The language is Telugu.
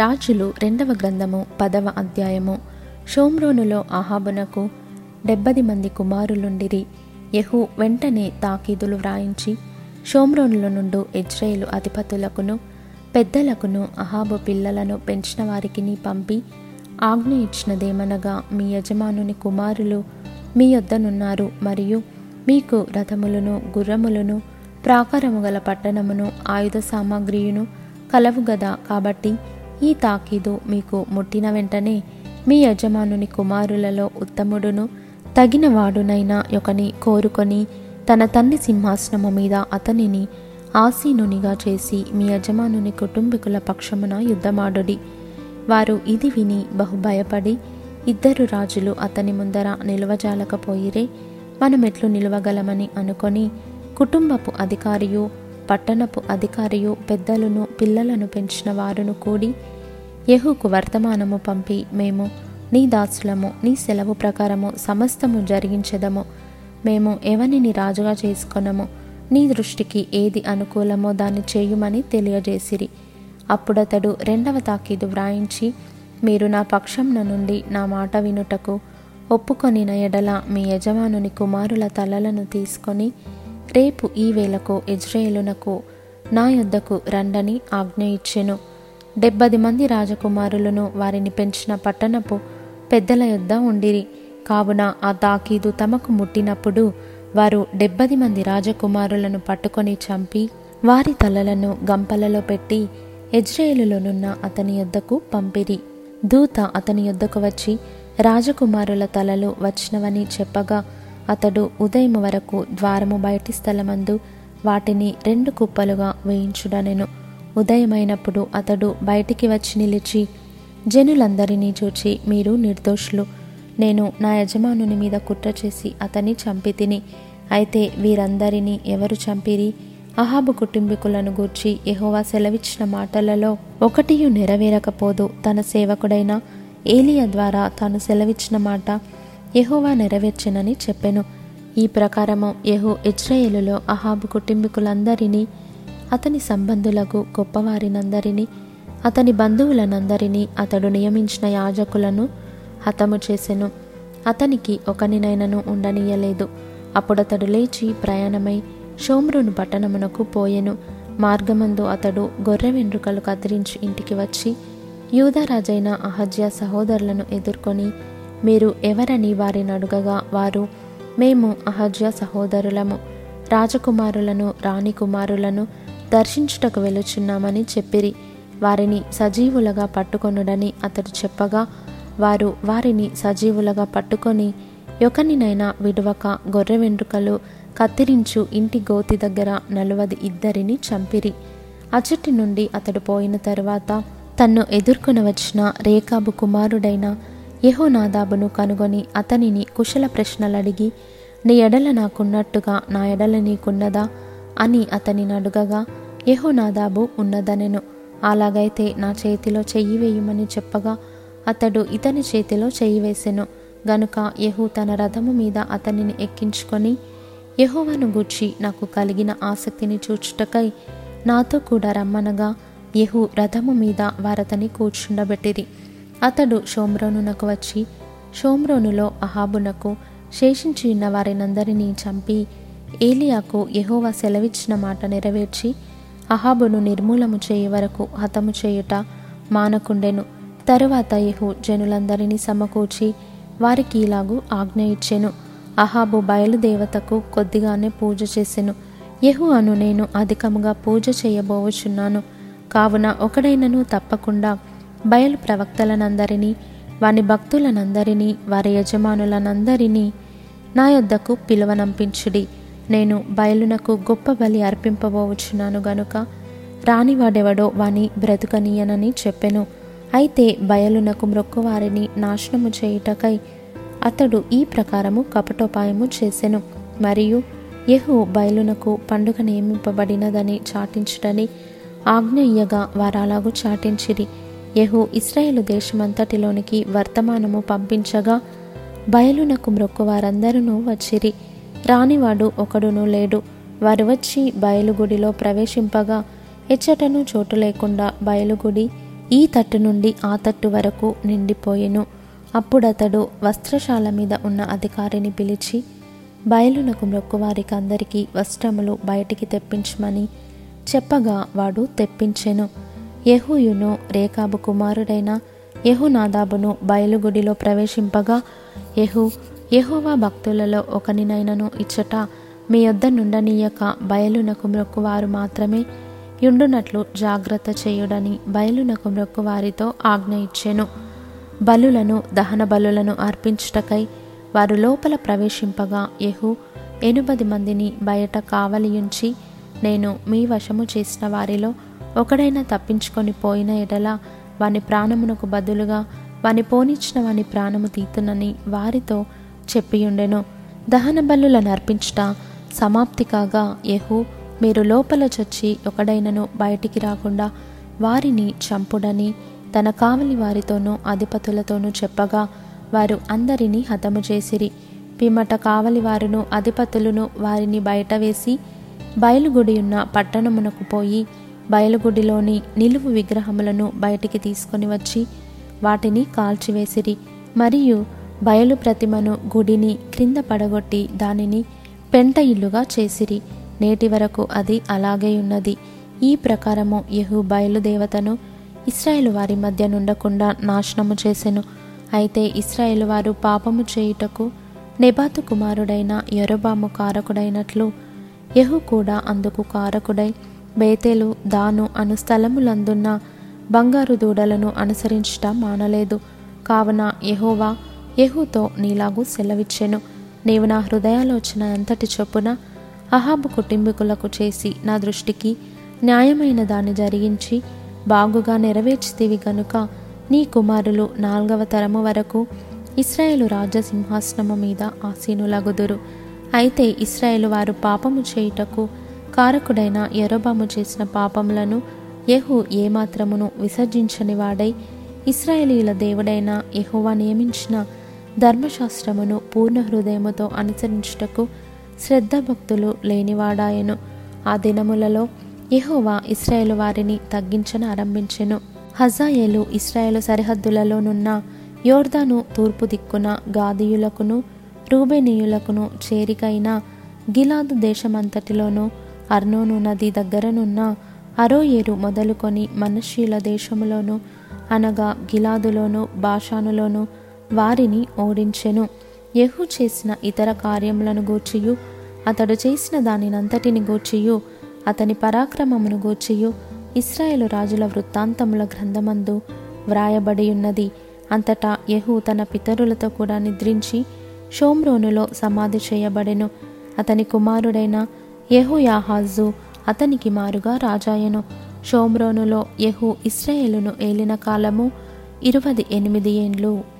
రాజులు రెండవ గ్రంథము పదవ అధ్యాయము. షోమ్రోనులో ఆహాబునకు డెబ్బది మంది కుమారులుండిరి. యహు వెంటనే తాకీదులు వ్రాయించి షోమ్రోనుల నుండు ఇజ్రాయేలు అధిపతులకును పెద్దలకును అహాబు పిల్లలను పెంచిన వారికిని పంపి ఆజ్ఞ ఇచ్చినదేమనగా మీ యజమానుని కుమారులు మీ యొద్దనున్నారు. మరియు మీకు రథములను గుర్రములను ప్రాకారము గల పట్టణమును ఆయుధ సామాగ్రియును కలవు గదా. కాబట్టి ఈ తాకీదు మీకు ముట్టిన వెంటనే మీ యజమానుని కుమారులలో ఉత్తముడును తగిన వాడునైనా ఒకని కోరుకొని తన తండ్రి సింహాసనము మీద అతనిని ఆసీనునిగా చేసి మీ యజమానుని కుటుంబీకుల పక్షమున యుద్ధమాడుడి. వారు ఇది విని బహు భయపడి ఇద్దరు రాజులు అతని ముందర నిలవజాలకపోయిరే మనమెట్లు నిలవగలమని అనుకొని కుటుంబపు అధికారియు పట్టణపు అధికారియు పెద్దలను పిల్లలను పెంచిన వారును కూడి యహుకు వర్తమానము పంపి మేము నీ దాసులము నీ సెలవు ప్రకారము సమస్తము జరిగించదము. మేము ఎవరిని రాజుగా చేసుకొనము? నీ దృష్టికి ఏది అనుకూలమో దాన్ని చేయుమని తెలియజేసిరి. అప్పుడతడు రెండవ తాకీదు వ్రాయించి మీరు నా పక్షంన నుండి నా మాట వినుటకు ఒప్పుకొనిన ఎడల మీ యజమానుని కుమారుల తలలను తీసుకొని రేపు ఈ వేళకు ఇజ్రాయేలునకు నా యొద్దకు రండని ఆజ్ఞ ఇచ్చెను. డెబ్బది మంది రాజకుమారులను వారిని పెంచిన పట్టణపు పెద్దల యొద్ద ఉండిరి. కావున ఆ తాకీదు తమకు ముట్టినప్పుడు వారు డెబ్బది మంది రాజకుమారులను పట్టుకొని చంపి వారి తలలను గంపలలో పెట్టి ఎజ్రేలులోనున్న అతని యొద్దకు పంపిరి. దూత అతని యొద్దకు వచ్చి రాజకుమారుల తలలు వచ్చినవని చెప్పగా అతడు ఉదయం వరకు ద్వారము బయటి స్థలమందు వాటిని రెండు కుప్పలుగా వేయించుడనెను. ఉదయమైనప్పుడు అతడు బయటికి వచ్చి నిలిచి జనులందరినీ చూచి మీరు నిర్దోషులు. నేను నా యజమానుని మీద కుట్ర చేసి అతన్ని చంపి తిని అయితే వీరందరినీ ఎవరు చంపిరి? అహాబు కుటుంబీకులను గూర్చి యహోవా సెలవిచ్చిన మాటలలో ఒకటియు నెరవేరకపోదు తన సేవకుడైన ఏలియా ద్వారా తాను సెలవిచ్చిన మాట. యహోవా నెరవేర్చెనని చెప్పెను. ఈ ప్రకారము యహో ఇజ్రాయేలులో అహాబు కుటుంబీకులందరినీ అతని సంబంధులకు గొప్పవారినందరినీ అతని బంధువులనందరినీ అతడు నియమించిన యాజకులను హతము చేసెను. అతనికి ఒకనినైనను ఉండనీయలేదు. అప్పుడతడు లేచి ప్రయాణమై షోమ్రును పట్టణమునకు పోయెను. మార్గమందు అతడు గొర్రె వెంట్రుకలు కత్తిరించి ఇంటికి వచ్చి యూదరాజైన అహజ్య సహోదరులను ఎదుర్కొని మీరు ఎవరని వారిని అడుగగా వారు మేము అహజ్య సహోదరులము. రాజకుమారులను రాణి కుమారులను దర్శించుటకు వెలుచున్నామని చెప్పిరి. వారిని సజీవులుగా పట్టుకొనుడని అతడు చెప్పగా వారు వారిని సజీవులుగా పట్టుకొని ఒకనినైనా విడువక గొర్రె వెంట్రుకలు కత్తిరించు ఇంటి గోతి దగ్గర నలువది ఇద్దరిని చంపిరి. అచ్చటి నుండి అతడు పోయిన తరువాత తన్ను ఎదుర్కొనవచ్చిన రేఖాబు కుమారుడైన యహోనాదాబును కనుగొని అతనిని కుశల ప్రశ్నలు అడిగి నీ ఎడల నాకున్నట్టుగా నా ఎడల నీకున్నదా? అని అతనిని అడుగగా యహోనాదాబు ఉన్నదనెను. అలాగైతే నా చేతిలో చెయ్యి వేయమని చెప్పగా అతడు ఇతని చేతిలో చెయ్యి వేసెను. గనుక యహు తన రథము మీద అతనిని ఎక్కించుకొని యహోవను గూర్చి నాకు కలిగిన ఆసక్తిని చూచుటకై నాతో కూడా రమ్మనగా యహు రథము మీద వారతని కూర్చుండబెట్టిరి. అతడు షోమ్రోనునకు వచ్చి షోమ్రోనులో అహాబునకు శేషించి ఉన్న వారినందరినీ చంపి ఏలియాకు యహోవా సెలవిచ్చిన మాట నెరవేర్చి అహాబును నిర్మూలము చేయ వరకు హతము చేయుట మానకుండెను. తరువాత యహు జనులందరినీ సమకూర్చి వారికి ఇలాగూ ఆజ్ఞ ఇచ్చెను. అహాబు బయలుదేవతకు కొద్దిగానే పూజ చేసెను. యహు అను నేను అధికముగా పూజ చేయబోవచున్నాను కావున ఒకడైనను తప్పకుండా బయలు ప్రవక్తలనందరినీ వాని భక్తులనందరినీ వారి యజమానులనందరినీ నా యొద్దకు పిలువనంపించుడి. నేను బయలునకు గొప్ప బలి అర్పింపబోవచ్చున్నాను గనుక రానివాడెవడో వాని బ్రతుకనీయనని చెప్పెను. అయితే బయలునకు మ్రొక్కువారిని నాశనము చేయుటకై అతడు ఈ ప్రకారము కపటోపాయము చేసెను. మరియు యహు బయలునకు పండుగ నియమింపబడినదని చాటించుటని ఆజ్ఞ ఇయ్యగా వారలాగు చాటించిరి. యహు ఇస్రాయేలు దేశమంతటిలోనికి వర్తమానము పంపించగా బయలునకు మ్రొక్కు వారందరూ వచ్చిరి. రానివాడు ఒకడును లేడు. వారు వచ్చి బయలుగుడిలో ప్రవేశింపగా ఎచ్చటను చోటు లేకుండా బయలుగుడి ఈ తట్టు నుండి ఆ తట్టు వరకు నిండిపోయెను. అప్పుడతడు వస్త్రశాల మీద ఉన్న అధికారిని పిలిచి బయలునకు మ్రొక్కువారికి అందరికీ వస్త్రములు బయటికి తెప్పించమని చెప్పగా వాడు తెప్పించెను. యహూయును రేకాబు కుమారుడైన యహునాదాబును బయలుగుడిలో ప్రవేశింపగా యహు యహోవా భక్తులలో ఒకనినైనను ఇచ్చట మీ యొద్ద నుండనీయక బయలునకు మ్రొక్కువారు మాత్రమే. యుండునట్లు జాగ్రత్త చేయుడని బయలునకు మ్రొక్కువారితో ఆజ్ఞ ఇచ్చెను. బలులను దహన బలులను అర్పించుటకై వారు లోపల ప్రవేశింపగా యెహు ఎనుపది మందిని బయట కావలియుంచి నేను మీ వశము చేసిన వారిలో ఒకడైనా తప్పించుకొని పోయిన ఎడల వాని ప్రాణమునకు బదులుగా వాని పోనిచ్చిన వాని ప్రాణము తీతునని వారితో చెప్పియుండెను. దహన బల్లులను అర్పించుట సమాప్తి కాగా యెహు మీరు లోపల చొచ్చి ఒకడైనను బయటికి రాకుండా వారిని చంపుడని తన కావలి వారితోనూ అధిపతులతోనూ చెప్పగా వారు అందరినీ హతము చేసిరి. పిమ్మట కావలి వారును అధిపతులను వారిని బయట వేసి బయలుగుడి ఉన్న పట్టణమునకు పోయి బయలుగుడిలోని నిలువు విగ్రహములను బయటికి తీసుకొని వచ్చి వాటిని కాల్చివేసిరి. మరియు బయలు ప్రతిమను గుడిని క్రింద పడగొట్టి దానిని పెంట ఇల్లుగా చేసిరి. నేటి వరకు అది అలాగే ఉన్నది. ఈ ప్రకారము యహు బయలుదేవతను ఇస్రాయేలు వారి మధ్య నుండకుండా నాశనము చేసెను. అయితే ఇస్రాయేలు వారు పాపము చేయుటకు నెబాతు కుమారుడైన యరబాము కారకుడైనట్లు యహు కూడా అందుకు కారకుడై బేతేలు దాను అను స్థలములందున్న బంగారు దూడలను అనుసరించుట మానలేదు. కావున యహోవా యహుతో నీలాగు సెలవిచ్చెను. నీవు నా హృదయాలోచన అంతటి చొప్పున అహాబు కుటుంబీకులకు చేసి నా దృష్టికి న్యాయమైన దాన్ని జరిగించి బాగుగా నెరవేర్చితివి గనుక నీ కుమారులు నాల్గవ తరము వరకు ఇస్రాయేలు రాజసింహాసనము మీద ఆసీనులగుదురు. అయితే ఇస్రాయేలు వారు పాపము చేయుటకు కారకుడైన ఎరోబాము చేసిన పాపములను యహు ఏమాత్రమును విసర్జించని వాడై ఇస్రాయేలీల దేవుడైన యెహోవా నియమించిన ధర్మశాస్త్రమును పూర్ణ హృదయముతో అనుసరించుటకు శ్రద్ధభక్తులు లేనివాడాయను. ఆ దినములలో యహోవా ఇస్రాయేలు వారిని తగ్గించను ఆరంభించెను. హజాయేలు ఇస్రాయేల్ సరిహద్దులలోనున్న యోర్దాను తూర్పు దిక్కున గాదీయులకును రూబెనీయులకును చేరికైన గిలాదు దేశమంతటిలోనూ అర్నోను నది దగ్గరనున్న అరోయేరు మొదలుకొని మనషీల దేశములోను అనగా గిలాదులోను బాషానులోను వారిని ఓడించెను. యహు చేసిన ఇతర కార్యములను గూర్చియు అతడు చేసిన దానినంతటిని గూర్చియు అతని పరాక్రమమును గూర్చియు ఇస్రాయేలు రాజుల వృత్తాంతముల గ్రంథమందు వ్రాయబడి ఉన్నది అంతటా యహు తన పితరులతో కూడా నిద్రించి షోమ్రోనులో సమాధి చేయబడెను. అతని కుమారుడైన యెహోయాహాజు అతనికి మారుగా రాజాయను. షోమ్రోనులో యెహూ ఇస్రాయేలును ఏలిన కాలము ఇరువది ఎనిమిది ఏండ్లు.